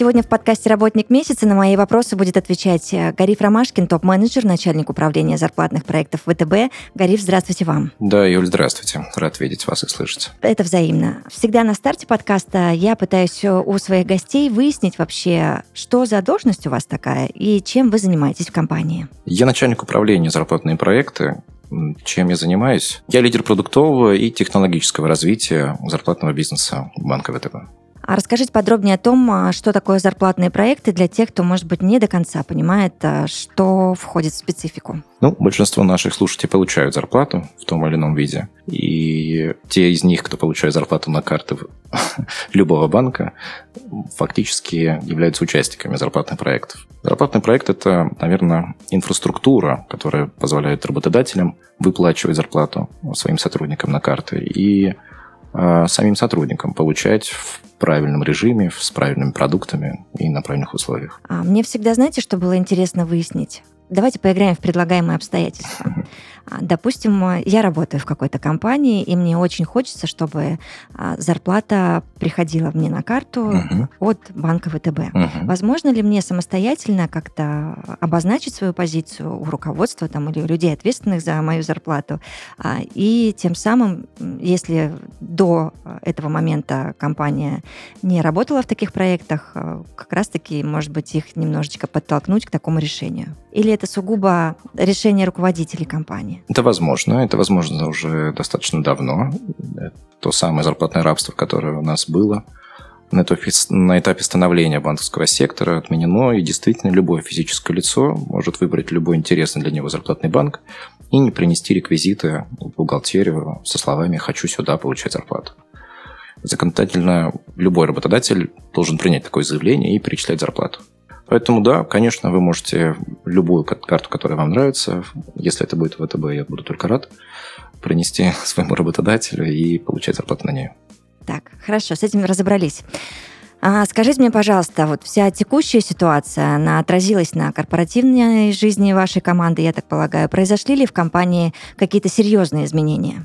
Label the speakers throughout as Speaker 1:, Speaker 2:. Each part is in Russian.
Speaker 1: Сегодня в подкасте «Работник месяца» на мои вопросы будет отвечать э, Гариф Ромашкин, топ-менеджер, начальник управления зарплатных проектов ВТБ. Гариф, здравствуйте вам.
Speaker 2: Да, Юль, здравствуйте. Рад видеть вас и слышать.
Speaker 1: Это взаимно. Всегда на старте подкаста я пытаюсь у своих гостей выяснить вообще, что за должность у вас такая и чем вы занимаетесь в компании.
Speaker 2: Я начальник управления зарплатные проекты. Чем я занимаюсь? Я лидер продуктового и технологического развития зарплатного бизнеса банка ВТБ.
Speaker 1: А расскажите подробнее о том, а, что такое зарплатные проекты для тех, кто, может быть, не до конца понимает, а, что входит в специфику.
Speaker 2: Ну, большинство наших слушателей получают зарплату в том или ином виде. И те из них, кто получает зарплату на карты любого банка, фактически являются участниками зарплатных проектов. Зарплатный проект – это, наверное, инфраструктура, которая позволяет работодателям выплачивать зарплату своим сотрудникам на карты. И Э, самим сотрудникам получать правильном режиме, с правильными продуктами и на правильных условиях.
Speaker 1: А мне всегда, знаете, что было интересно выяснить? Давайте поиграем в предлагаемые обстоятельства. А, допустим, я работаю в какой-то компании, и мне очень хочется, чтобы а, зарплата приходила мне на карту uh-huh. от банка ВТБ. Uh-huh. Возможно ли мне самостоятельно как-то обозначить свою позицию у руководства там, или у людей, ответственных за мою зарплату, а, и тем самым, если до этого момента компания не работала в таких проектах, как раз-таки, может быть, их немножечко подтолкнуть к такому решению? Или это сугубо решение руководителей компании?
Speaker 2: Это возможно. Это возможно уже достаточно давно. То самое зарплатное рабство, которое у нас было на этапе, на этапе становления банковского сектора отменено, и действительно любое физическое лицо может выбрать любой интересный для него зарплатный банк и не принести реквизиты в бухгалтерию со словами «хочу сюда получать зарплату». Законодательно любой работодатель должен принять такое заявление и перечислять зарплату. Поэтому да, конечно, вы можете любую карту, которая вам нравится, если это будет ВТБ, я буду только рад, принести своему работодателю и получать зарплату на нее.
Speaker 1: Так, хорошо, с этим разобрались. А скажите мне, пожалуйста, вот вся текущая ситуация, она отразилась на корпоративной жизни вашей команды, я так полагаю. Произошли ли в компании какие-то серьезные изменения?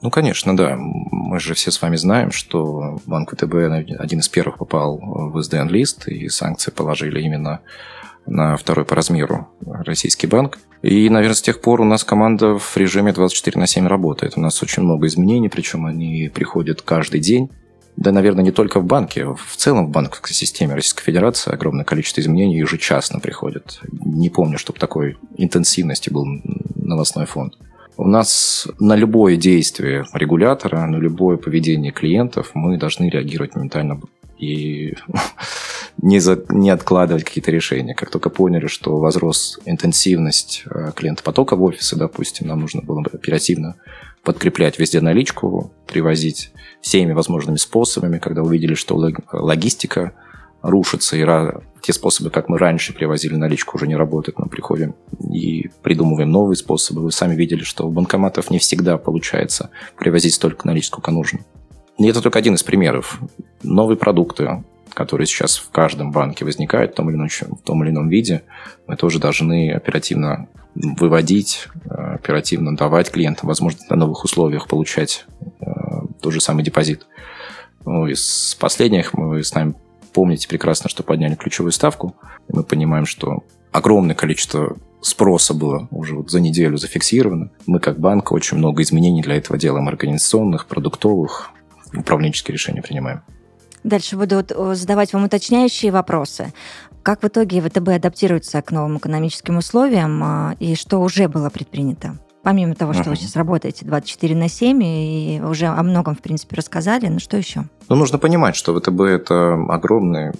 Speaker 2: Ну, конечно, да. Мы же все с вами знаем, что Банк ВТБ один из первых попал в SDN-лист, и санкции положили именно на второй по размеру российский банк. И, наверное, с тех пор у нас команда в режиме 24 на 7 работает. У нас очень много изменений, причем они приходят каждый день. Да, наверное, не только в банке, в целом в банковской системе Российской Федерации огромное количество изменений ежечасно приходит. Не помню, чтобы такой интенсивности был новостной фонд. У нас на любое действие регулятора, на любое поведение клиентов мы должны реагировать моментально и не, за, не откладывать какие-то решения. Как только поняли, что возрос интенсивность э, клиентопотока в офисы, допустим, нам нужно было оперативно подкреплять везде наличку, привозить всеми возможными способами, когда увидели, что логистика рушится, и те способы, как мы раньше привозили наличку, уже не работают. Мы приходим и придумываем новые способы. Вы сами видели, что у банкоматов не всегда получается привозить столько наличку, сколько нужно. И это только один из примеров. Новые продукты, которые сейчас в каждом банке возникают в том или ином, в том или ином виде, мы тоже должны оперативно выводить, оперативно давать клиентам возможность на новых условиях получать э, тот же самый депозит. Ну, из последних мы с нами помните прекрасно, что подняли ключевую ставку. И мы понимаем, что огромное количество спроса было уже вот за неделю зафиксировано. Мы как банк очень много изменений для этого делаем, организационных, продуктовых, управленческие решения принимаем.
Speaker 1: Дальше буду задавать вам уточняющие вопросы. Как в итоге ВТБ адаптируется к новым экономическим условиям а, и что уже было предпринято? Помимо того, что uh-huh. вы сейчас работаете 24 на 7 и уже о многом, в принципе, рассказали, ну что еще?
Speaker 2: Ну, нужно понимать, что ВТБ – это огромный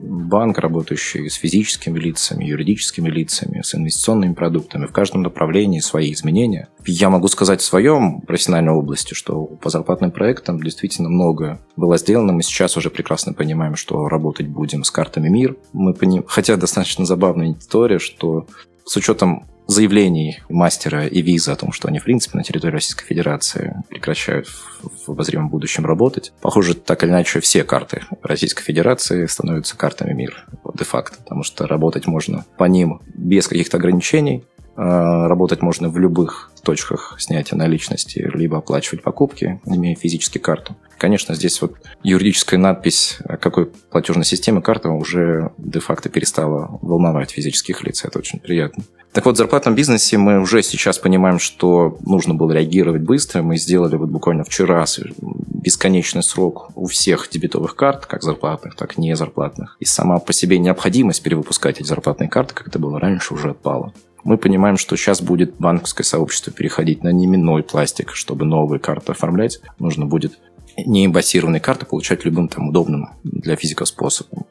Speaker 2: банк, работающий с физическими лицами, юридическими лицами, с инвестиционными продуктами. В каждом направлении свои изменения. Я могу сказать в своем профессиональной области, что по зарплатным проектам действительно много было сделано. Мы сейчас уже прекрасно понимаем, что работать будем с картами МИР. Мы поним... Хотя достаточно забавная история, что с учетом заявлений мастера и виза о том, что они, в принципе, на территории Российской Федерации прекращают в обозримом будущем работать. Похоже, так или иначе, все карты Российской Федерации становятся картами мира, де-факто, потому что работать можно по ним без каких-то ограничений, а, работать можно в любых точках снятия наличности, либо оплачивать покупки, имея физически карту. Конечно, здесь вот юридическая надпись, какой платежной системы карта уже де-факто перестала волновать физических лиц. Это очень приятно. Так вот, в зарплатном бизнесе мы уже сейчас понимаем, что нужно было реагировать быстро. Мы сделали вот буквально вчера бесконечный срок у всех дебетовых карт, как зарплатных, так и не зарплатных. И сама по себе необходимость перевыпускать эти зарплатные карты, как это было раньше, уже отпала. Мы понимаем, что сейчас будет банковское сообщество переходить на неименной пластик, чтобы новые карты оформлять. Нужно будет неэмбассированные карты получать любым там удобным для физиков способом.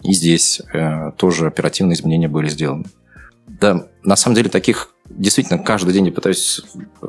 Speaker 2: И здесь э, тоже оперативные изменения были сделаны. Да, на самом деле таких действительно каждый день я пытаюсь э,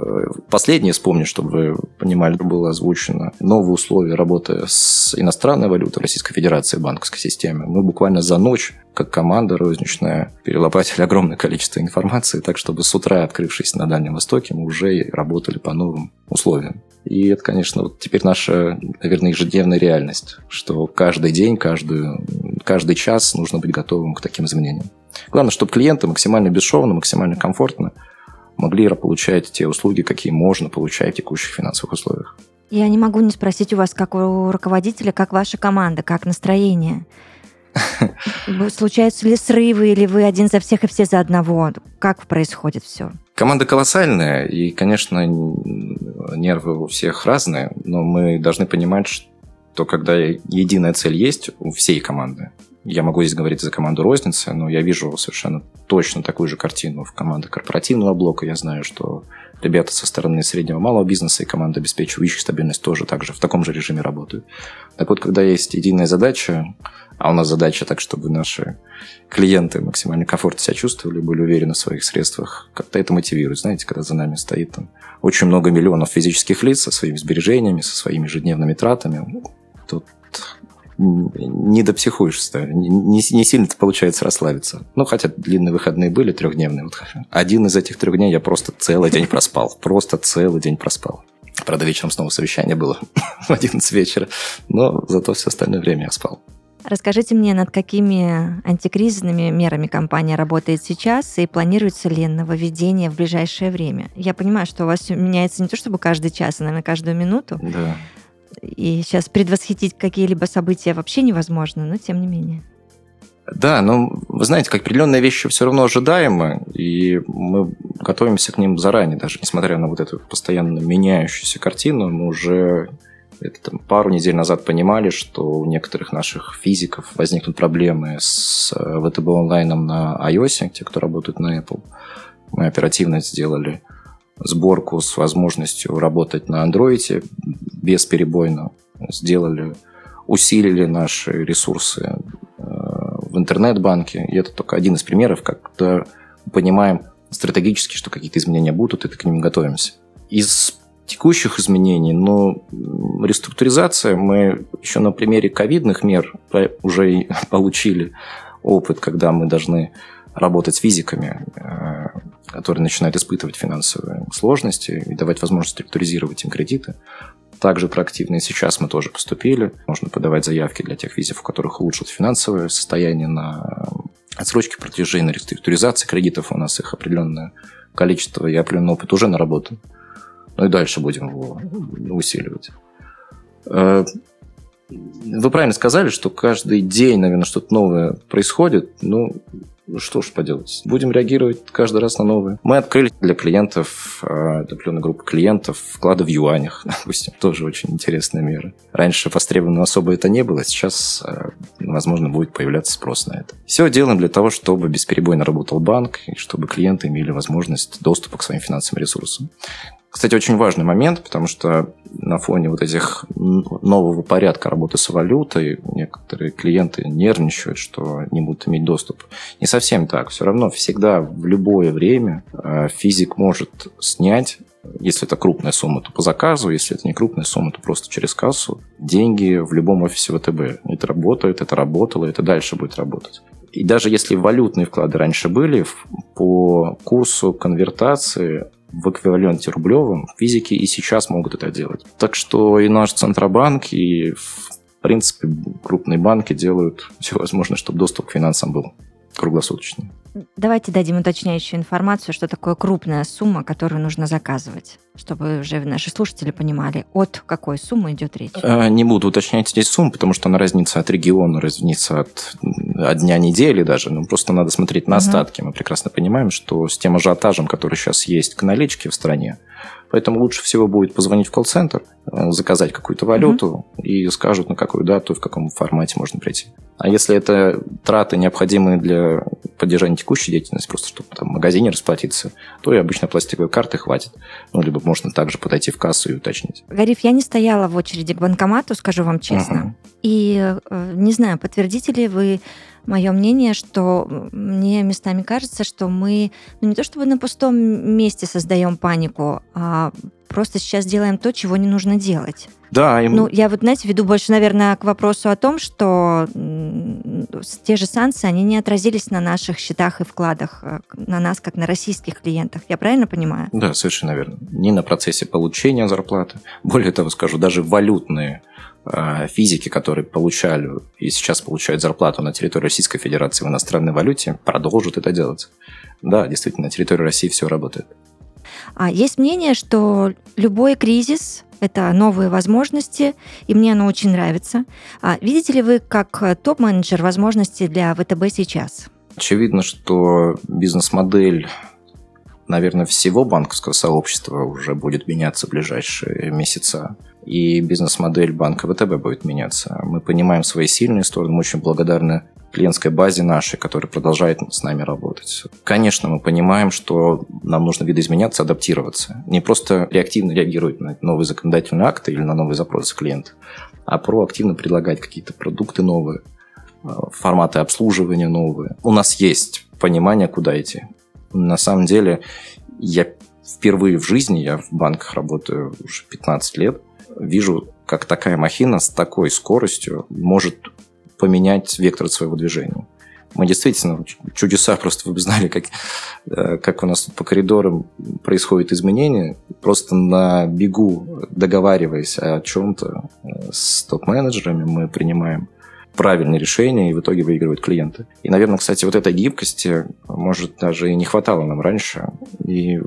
Speaker 2: последнее вспомнить, чтобы вы понимали, было озвучено новые условия работы с иностранной валютой Российской Федерации банковской системе. Мы буквально за ночь, как команда розничная, перелопатили огромное количество информации, так чтобы с утра, открывшись на Дальнем Востоке, мы уже работали по новым условиям. И это, конечно, вот теперь наша, наверное, ежедневная реальность, что каждый день, каждую, каждый час нужно быть готовым к таким изменениям. Главное, чтобы клиенты максимально бесшовно, максимально комфортно могли получать те услуги, какие можно получать в текущих финансовых условиях.
Speaker 1: Я не могу не спросить у вас, как у руководителя, как ваша команда, как настроение? Случаются ли срывы, или вы один за всех и все за одного? Как происходит все?
Speaker 2: Команда колоссальная, и, конечно, нервы у всех разные, но мы должны понимать, что когда единая цель есть у всей команды, я могу здесь говорить за команду розницы, но я вижу совершенно точно такую же картину в команде корпоративного блока. Я знаю, что ребята со стороны среднего малого бизнеса и команда, обеспечивающих стабильность, тоже также в таком же режиме работают. Так вот, когда есть единая задача, а у нас задача так, чтобы наши клиенты максимально комфортно себя чувствовали, были уверены в своих средствах, как-то это мотивирует. Знаете, когда за нами стоит там очень много миллионов физических лиц со своими сбережениями, со своими ежедневными тратами, тут не допсихуешься, не, не, не сильно получается расслабиться. Ну, хотя длинные выходные были, трехдневные. Вот один из этих трех дней я просто целый день проспал. Просто целый день проспал. Правда, вечером снова совещание было в 11 вечера, но зато все остальное время я спал.
Speaker 1: Расскажите мне, над какими антикризисными мерами компания работает сейчас и планируется ли нововведение в ближайшее время? Я понимаю, что у вас меняется не то чтобы каждый час, а, наверное, каждую минуту.
Speaker 2: Да
Speaker 1: и сейчас предвосхитить какие-либо события вообще невозможно, но тем не менее.
Speaker 2: Да, но вы знаете, как определенные вещи все равно ожидаемы, и мы готовимся к ним заранее, даже несмотря на вот эту постоянно меняющуюся картину, мы уже это, там, пару недель назад понимали, что у некоторых наших физиков возникнут проблемы с э, ВТБ онлайном на iOS, те, кто работают на Apple. Мы оперативно сделали сборку с возможностью работать на андроиде бесперебойно. Сделали, усилили наши ресурсы э, в интернет-банке. И это только один из примеров, когда понимаем стратегически, что какие-то изменения будут, и к ним готовимся. Из текущих изменений, но реструктуризация, мы еще на примере ковидных мер уже получили опыт, когда мы должны работать с физиками, э, которые начинают испытывать финансовые сложности и давать возможность структуризировать им кредиты. Также проактивно и сейчас мы тоже поступили. Можно подавать заявки для тех визов, у которых улучшат финансовое состояние на отсрочки платежей, на реструктуризации кредитов. У нас их определенное количество и определенный опыт уже наработан. Ну и дальше будем его усиливать. Э, вы правильно сказали, что каждый день, наверное, что-то новое происходит. Ну, ну что ж поделать. Будем реагировать каждый раз на новые. Мы открыли для клиентов, для определенной группы клиентов, вклады в юанях, допустим. Тоже очень интересная мера. Раньше востребовано особо это не было, сейчас, а, возможно, будет появляться спрос на это. Все делаем для того, чтобы бесперебойно работал банк, и чтобы клиенты имели возможность доступа к своим финансовым ресурсам. Кстати, очень важный момент, потому что на фоне вот этих нового порядка работы с валютой некоторые клиенты нервничают, что не будут иметь доступ. Не совсем так. Все равно всегда в любое время э, физик может снять если это крупная сумма, то по заказу. Если это не крупная сумма, то просто через кассу. Деньги в любом офисе ВТБ. Это работает, это работало, это дальше будет работать. И даже если валютные вклады раньше были, по курсу конвертации в эквиваленте рублевым, физики и сейчас могут это делать. Так что и наш Центробанк, и в принципе крупные банки делают все возможное, чтобы доступ к финансам был круглосуточный.
Speaker 1: Давайте дадим уточняющую информацию, что такое крупная сумма, которую нужно заказывать, чтобы уже наши слушатели понимали, от какой суммы идет речь.
Speaker 2: Э, не буду уточнять здесь сумму, потому что она разнится от региона, разнится от, от дня недели даже. Но просто надо смотреть на остатки. Угу. Мы прекрасно понимаем, что с тем ажиотажем, который сейчас есть к наличке в стране, Поэтому лучше всего будет позвонить в колл-центр, э, заказать какую-то валюту mm-hmm. и скажут, на какую дату в каком формате можно прийти. А если это траты, необходимые для поддержания текущей деятельности, просто чтобы там в магазине расплатиться, то и обычно пластиковой карты хватит. Ну, либо можно также подойти в кассу и уточнить.
Speaker 1: Гариф, я не стояла в очереди к банкомату, скажу вам честно. Uh-huh. И э, не знаю, подтвердите ли вы мое мнение, что мне местами кажется, что мы ну, не то чтобы на пустом месте создаем панику, а просто сейчас делаем то, чего не нужно делать.
Speaker 2: Да, им...
Speaker 1: Ну, я вот, знаете, веду больше, наверное, к вопросу о том, что те же санкции, они не отразились на наших счетах и вкладах, э, на нас, как на российских клиентах. Я правильно понимаю?
Speaker 2: Да, совершенно верно. Ни на процессе получения зарплаты. Более того, скажу, даже валютные физики, которые получали и сейчас получают зарплату на территории Российской Федерации в иностранной валюте, продолжат это делать. Да, действительно, на территории России все работает.
Speaker 1: А есть мнение, что любой кризис это новые возможности, и мне оно очень нравится. А видите ли вы как топ-менеджер возможности для ВТБ сейчас?
Speaker 2: Очевидно, что бизнес-модель наверное, всего банковского сообщества уже будет меняться в ближайшие месяца. И бизнес-модель банка ВТБ будет меняться. Мы понимаем свои сильные стороны, мы очень благодарны клиентской базе нашей, которая продолжает с нами работать. Конечно, мы понимаем, что нам нужно видоизменяться, адаптироваться. Не просто реактивно реагировать на новые законодательные акты или на новые запросы клиента, а проактивно предлагать какие-то продукты новые, э, форматы обслуживания новые. У нас есть понимание, куда идти. На самом деле, я впервые в жизни, я в банках работаю уже 15 лет, вижу, как такая махина с такой скоростью может поменять вектор своего движения. Мы действительно чудеса просто вы знали, как, э, как у нас по коридорам происходят изменения. Просто на бегу, договариваясь о чем-то э, с топ-менеджерами, мы принимаем правильные решения, и в итоге выигрывают клиенты. И, наверное, кстати, вот этой гибкости, может, даже и не хватало нам раньше. И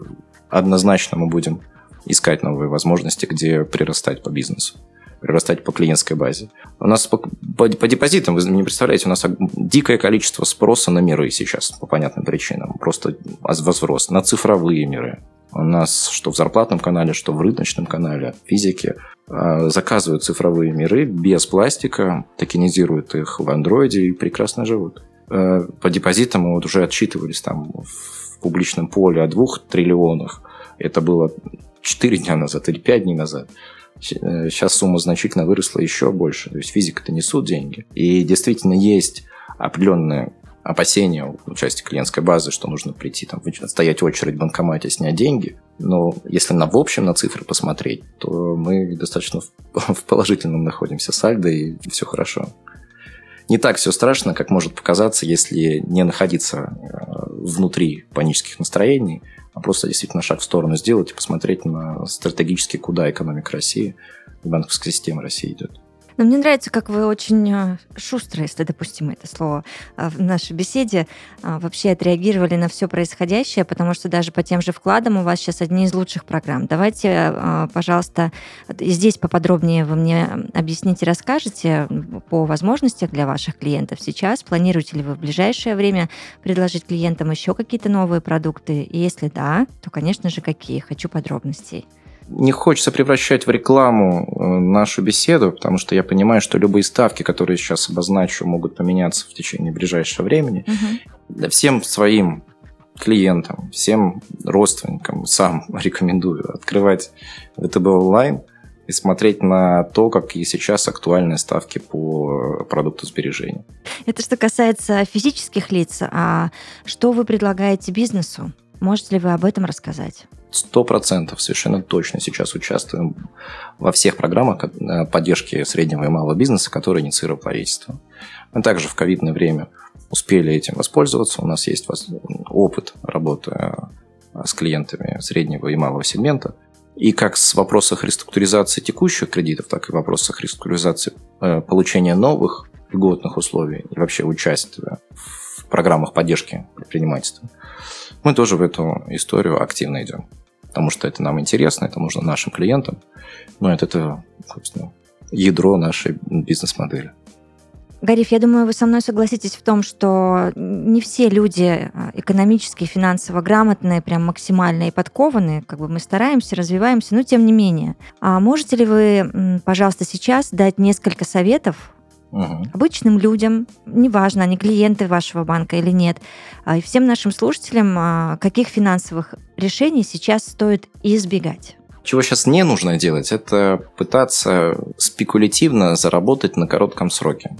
Speaker 2: однозначно мы будем искать новые возможности, где прирастать по бизнесу прирастать по клиентской базе. У нас по, по, по депозитам, вы не представляете, у нас дикое количество спроса на миры сейчас по понятным причинам. Просто возрос на цифровые миры. У нас что в зарплатном канале, что в рыночном канале физики а, заказывают цифровые миры без пластика, токенизируют их в андроиде и прекрасно живут. А, по депозитам мы вот уже отчитывались там в публичном поле о двух триллионах. Это было 4 дня назад или 5 дней назад. Сейчас сумма значительно выросла еще больше. То есть физика-то несут деньги. И действительно есть определенная опасения у части клиентской базы, что нужно прийти, там, стоять в очередь в банкомате, снять деньги. Но если на в общем на цифры посмотреть, то мы достаточно в, в положительном находимся сальдо, и все хорошо. Не так все страшно, как может показаться, если не находиться э, внутри панических настроений, а просто действительно шаг в сторону сделать и посмотреть на стратегически, куда экономика России банковская система России идет.
Speaker 1: Но мне нравится, как вы очень э, шустро, если допустимо это слово, э, в нашей беседе э, вообще отреагировали на все происходящее, потому что даже по тем же вкладам у вас сейчас одни из лучших программ. Давайте, пожалуйста, здесь поподробнее вы мне объясните, расскажете по возможностям для ваших клиентов сейчас. Планируете ли вы в ближайшее время предложить клиентам еще какие-то новые продукты? И если да, то, конечно же, какие? Хочу подробностей
Speaker 2: не хочется превращать в рекламу э, нашу беседу, потому что я понимаю, что любые ставки, которые сейчас обозначу, могут поменяться в течение ближайшего времени. Угу. Всем своим клиентам, всем родственникам сам рекомендую открывать ВТБ онлайн и смотреть на то, какие сейчас актуальные ставки по продукту сбережения.
Speaker 1: Это что касается физических лиц. А что вы предлагаете бизнесу? Можете ли вы об этом рассказать?
Speaker 2: Сто процентов, совершенно точно сейчас участвуем во всех программах э, поддержки среднего и малого бизнеса, которые инициировало правительство. Мы также в ковидное время успели этим воспользоваться. У нас есть опыт работы э, с клиентами среднего и малого сегмента. И как с вопросах реструктуризации текущих кредитов, так и вопросах реструктуризации э, получения новых льготных условий и вообще участия в программах поддержки предпринимательства, мы тоже в эту историю активно идем. Потому что это нам интересно, это нужно нашим клиентам. Ну, это, это собственно, ядро нашей бизнес-модели.
Speaker 1: Гариф, я думаю, вы со мной согласитесь в том, что не все люди а, экономически и финансово грамотные, прям максимально и подкованные. Как бы мы стараемся, развиваемся, но тем не менее. А можете ли вы, пожалуйста, сейчас дать несколько советов угу. обычным людям, неважно, они клиенты вашего банка или нет, а, и всем нашим слушателям, а, каких финансовых решений сейчас стоит избегать?
Speaker 2: Чего сейчас не нужно делать, это пытаться спекулятивно заработать на коротком сроке.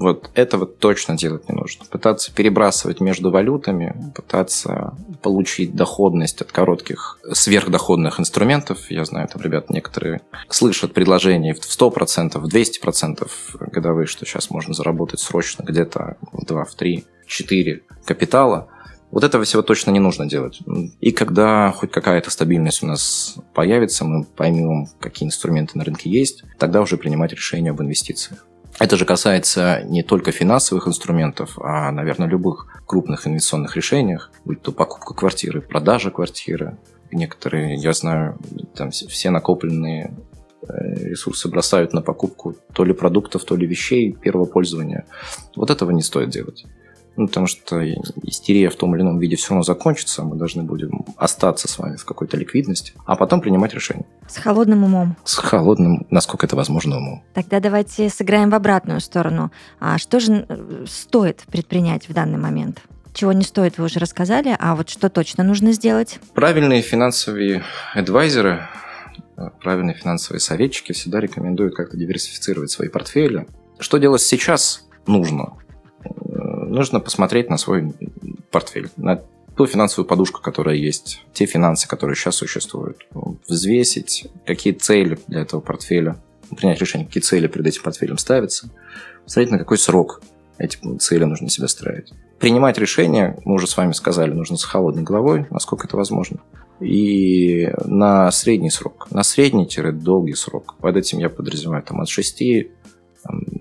Speaker 2: Вот этого точно делать не нужно. Пытаться перебрасывать между валютами, пытаться получить доходность от коротких сверхдоходных инструментов. Я знаю, там, ребят, некоторые слышат предложения в 100%, в 200% годовые, что сейчас можно заработать срочно где-то в 2, в 3, в 4 капитала. Вот этого всего точно не нужно делать. И когда хоть какая-то стабильность у нас появится, мы поймем, какие инструменты на рынке есть, тогда уже принимать решение об инвестициях. Это же касается не только финансовых инструментов, а, наверное, любых крупных инвестиционных решениях, будь то покупка квартиры, продажа квартиры. Некоторые, я знаю, там все накопленные э, ресурсы бросают на покупку то ли продуктов, то ли вещей первого пользования. Вот этого не стоит делать. Ну, потому что истерия в том или ином виде все равно закончится, мы должны будем остаться с вами в какой-то ликвидности, а потом принимать решение.
Speaker 1: С холодным умом.
Speaker 2: С холодным, насколько это возможно, умом.
Speaker 1: Тогда давайте сыграем в обратную сторону. А что же э, стоит предпринять в данный момент? Чего не стоит, вы уже рассказали, а вот что точно нужно сделать?
Speaker 2: Правильные финансовые адвайзеры, э, правильные финансовые советчики всегда рекомендуют как-то диверсифицировать свои портфели. Что делать сейчас нужно? Нужно посмотреть на свой портфель, на ту финансовую подушку, которая есть, те финансы, которые сейчас существуют, взвесить, какие цели для этого портфеля, принять решение, какие цели перед этим портфелем ставятся, посмотреть, на какой срок эти цели нужно себе строить. Принимать решение, мы уже с вами сказали, нужно с холодной головой, насколько это возможно. И на средний срок, на средний-долгий срок. Под этим я подразумеваю там, от 6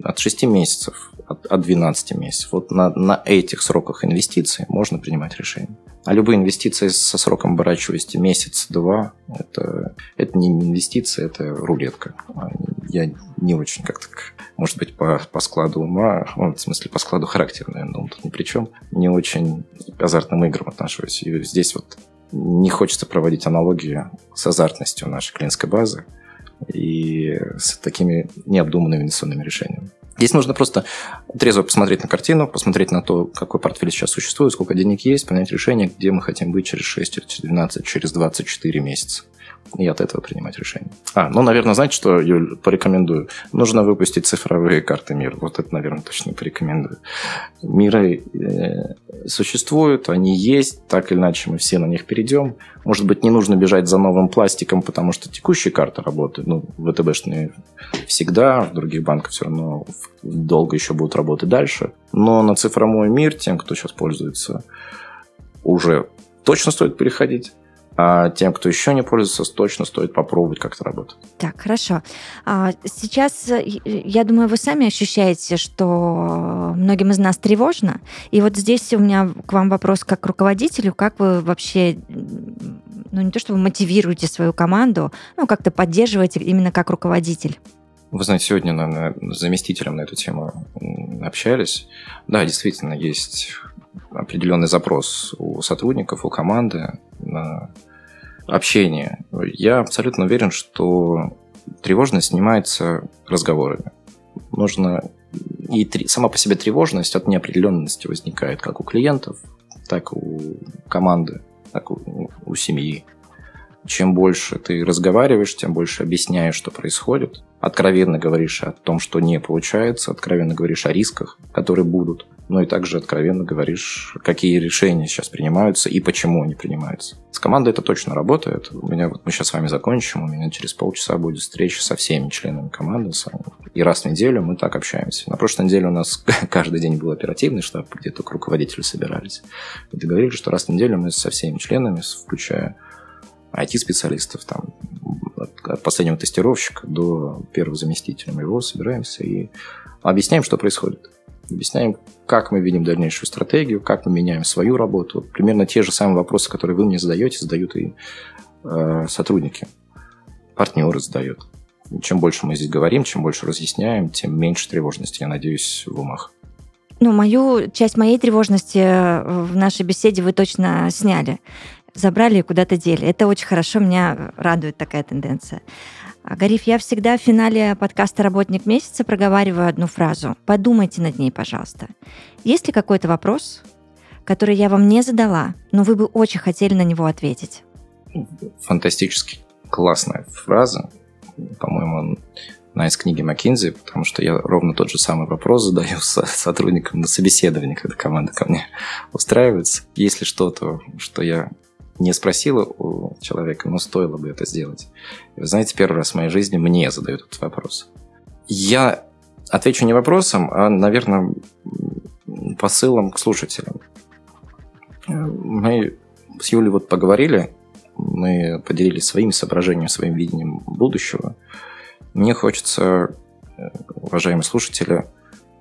Speaker 2: от 6 месяцев, от, от 12 месяцев. Вот на, на этих сроках инвестиций можно принимать решение. А любые инвестиции со сроком оборачиваемости месяц-два, это, это не инвестиции, это рулетка. А я не очень как-то, может быть, по, по складу ума, в смысле, по складу характера, наверное, он тут ни при чем, не очень азартным играм отношусь. И здесь вот не хочется проводить аналогии с азартностью нашей клиентской базы и с такими необдуманными инвестиционными решениями. Здесь нужно просто трезво посмотреть на картину, посмотреть на то, какой портфель сейчас существует, сколько денег есть, принять решение, где мы хотим быть через 6, через 12, через 24 месяца и от этого принимать решение. А, ну, наверное, знаете, что, Юль, порекомендую? Нужно выпустить цифровые карты мира. Вот это, наверное, точно порекомендую. Миры э, существуют, они есть, так или иначе мы все на них перейдем. Может быть, не нужно бежать за новым пластиком, потому что текущие карты работают. Ну, ВТБшные всегда, в других банках все равно долго еще будут работать дальше. Но на цифровой мир тем, кто сейчас пользуется, уже точно стоит переходить. А тем, кто еще не пользуется, точно стоит попробовать, как это работает.
Speaker 1: Так, хорошо. А сейчас, э, я думаю, вы сами ощущаете, что многим из нас тревожно. И вот здесь у меня к вам вопрос как к руководителю. Как вы вообще, ну не то чтобы мотивируете свою команду, но как-то поддерживаете именно как руководитель?
Speaker 2: Вы знаете, сегодня, наверное, с заместителем на эту тему общались. Да, действительно, есть определенный запрос у сотрудников, у команды на общение. Я абсолютно уверен, что тревожность снимается разговорами. Нужно и сама по себе тревожность от неопределенности возникает как у клиентов, так у команды, так у, у семьи. Чем больше ты разговариваешь, тем больше объясняешь, что происходит. Откровенно говоришь о том, что не получается, откровенно говоришь о рисках, которые будут но и также откровенно говоришь, какие решения сейчас принимаются и почему они принимаются. С командой это точно работает. У меня вот мы сейчас с вами закончим, у меня через полчаса будет встреча со всеми членами команды. И раз в неделю мы так общаемся. На прошлой неделе у нас каждый день был оперативный штаб, где только руководители собирались. И договорились, что раз в неделю мы со всеми членами, включая IT-специалистов, там, от последнего тестировщика до первого заместителя моего, собираемся и объясняем, что происходит объясняем, как мы видим дальнейшую стратегию, как мы меняем свою работу. Примерно те же самые вопросы, которые вы мне задаете, задают и э, сотрудники. Партнеры задают. Чем больше мы здесь говорим, чем больше разъясняем, тем меньше тревожности, я надеюсь, в умах.
Speaker 1: Ну, мою часть моей тревожности э, в нашей беседе вы точно сняли. Забрали и куда-то дели. Это очень хорошо, меня радует такая тенденция. А, Гариф, я всегда в финале подкаста «Работник месяца» проговариваю одну фразу. Подумайте над ней, пожалуйста. Есть ли какой-то вопрос, который я вам не задала, но вы бы очень хотели на него ответить?
Speaker 2: Фантастически классная фраза. По-моему, она из книги Маккинзи, потому что я ровно тот же самый вопрос задаю сотрудникам на собеседовании, когда команда ко мне устраивается. Если что-то, что я не спросила у человека, но стоило бы это сделать. И вы знаете, первый раз в моей жизни мне задают этот вопрос. Я отвечу не вопросом, а, наверное, посылом к слушателям. Мы с Юлей вот поговорили, мы поделились своими соображениями, своим видением будущего. Мне хочется, уважаемые слушатели,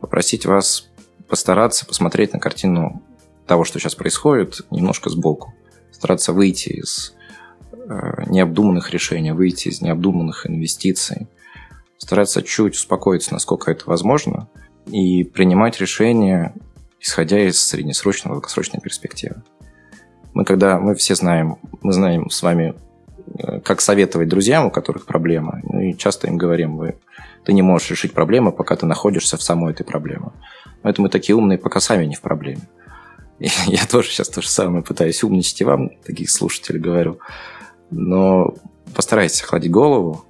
Speaker 2: попросить вас постараться посмотреть на картину того, что сейчас происходит, немножко сбоку стараться выйти из э, необдуманных решений, выйти из необдуманных инвестиций, стараться чуть успокоиться, насколько это возможно, и принимать решения, исходя из среднесрочной, долгосрочной перспективы. Мы когда, мы все знаем, мы знаем с вами, э, как советовать друзьям, у которых проблема, ну и часто им говорим, вы, ты не можешь решить проблему, пока ты находишься в самой этой проблеме. Поэтому мы такие умные, пока сами не в проблеме. Я тоже сейчас то же самое пытаюсь умничать и вам, таких слушателей говорю. Но постарайтесь охладить голову,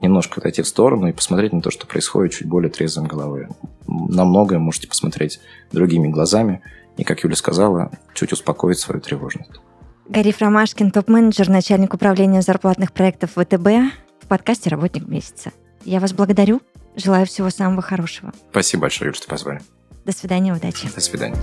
Speaker 2: немножко отойти в сторону и посмотреть на то, что происходит чуть более трезвым головой. На многое можете посмотреть другими глазами и, как Юля сказала, чуть успокоить свою тревожность.
Speaker 1: Гариф Ромашкин, топ-менеджер, начальник управления зарплатных проектов ВТБ в подкасте «Работник месяца». Я вас благодарю. Желаю всего самого хорошего.
Speaker 2: Спасибо большое, Юля, что позвали.
Speaker 1: До свидания, удачи.
Speaker 2: До свидания.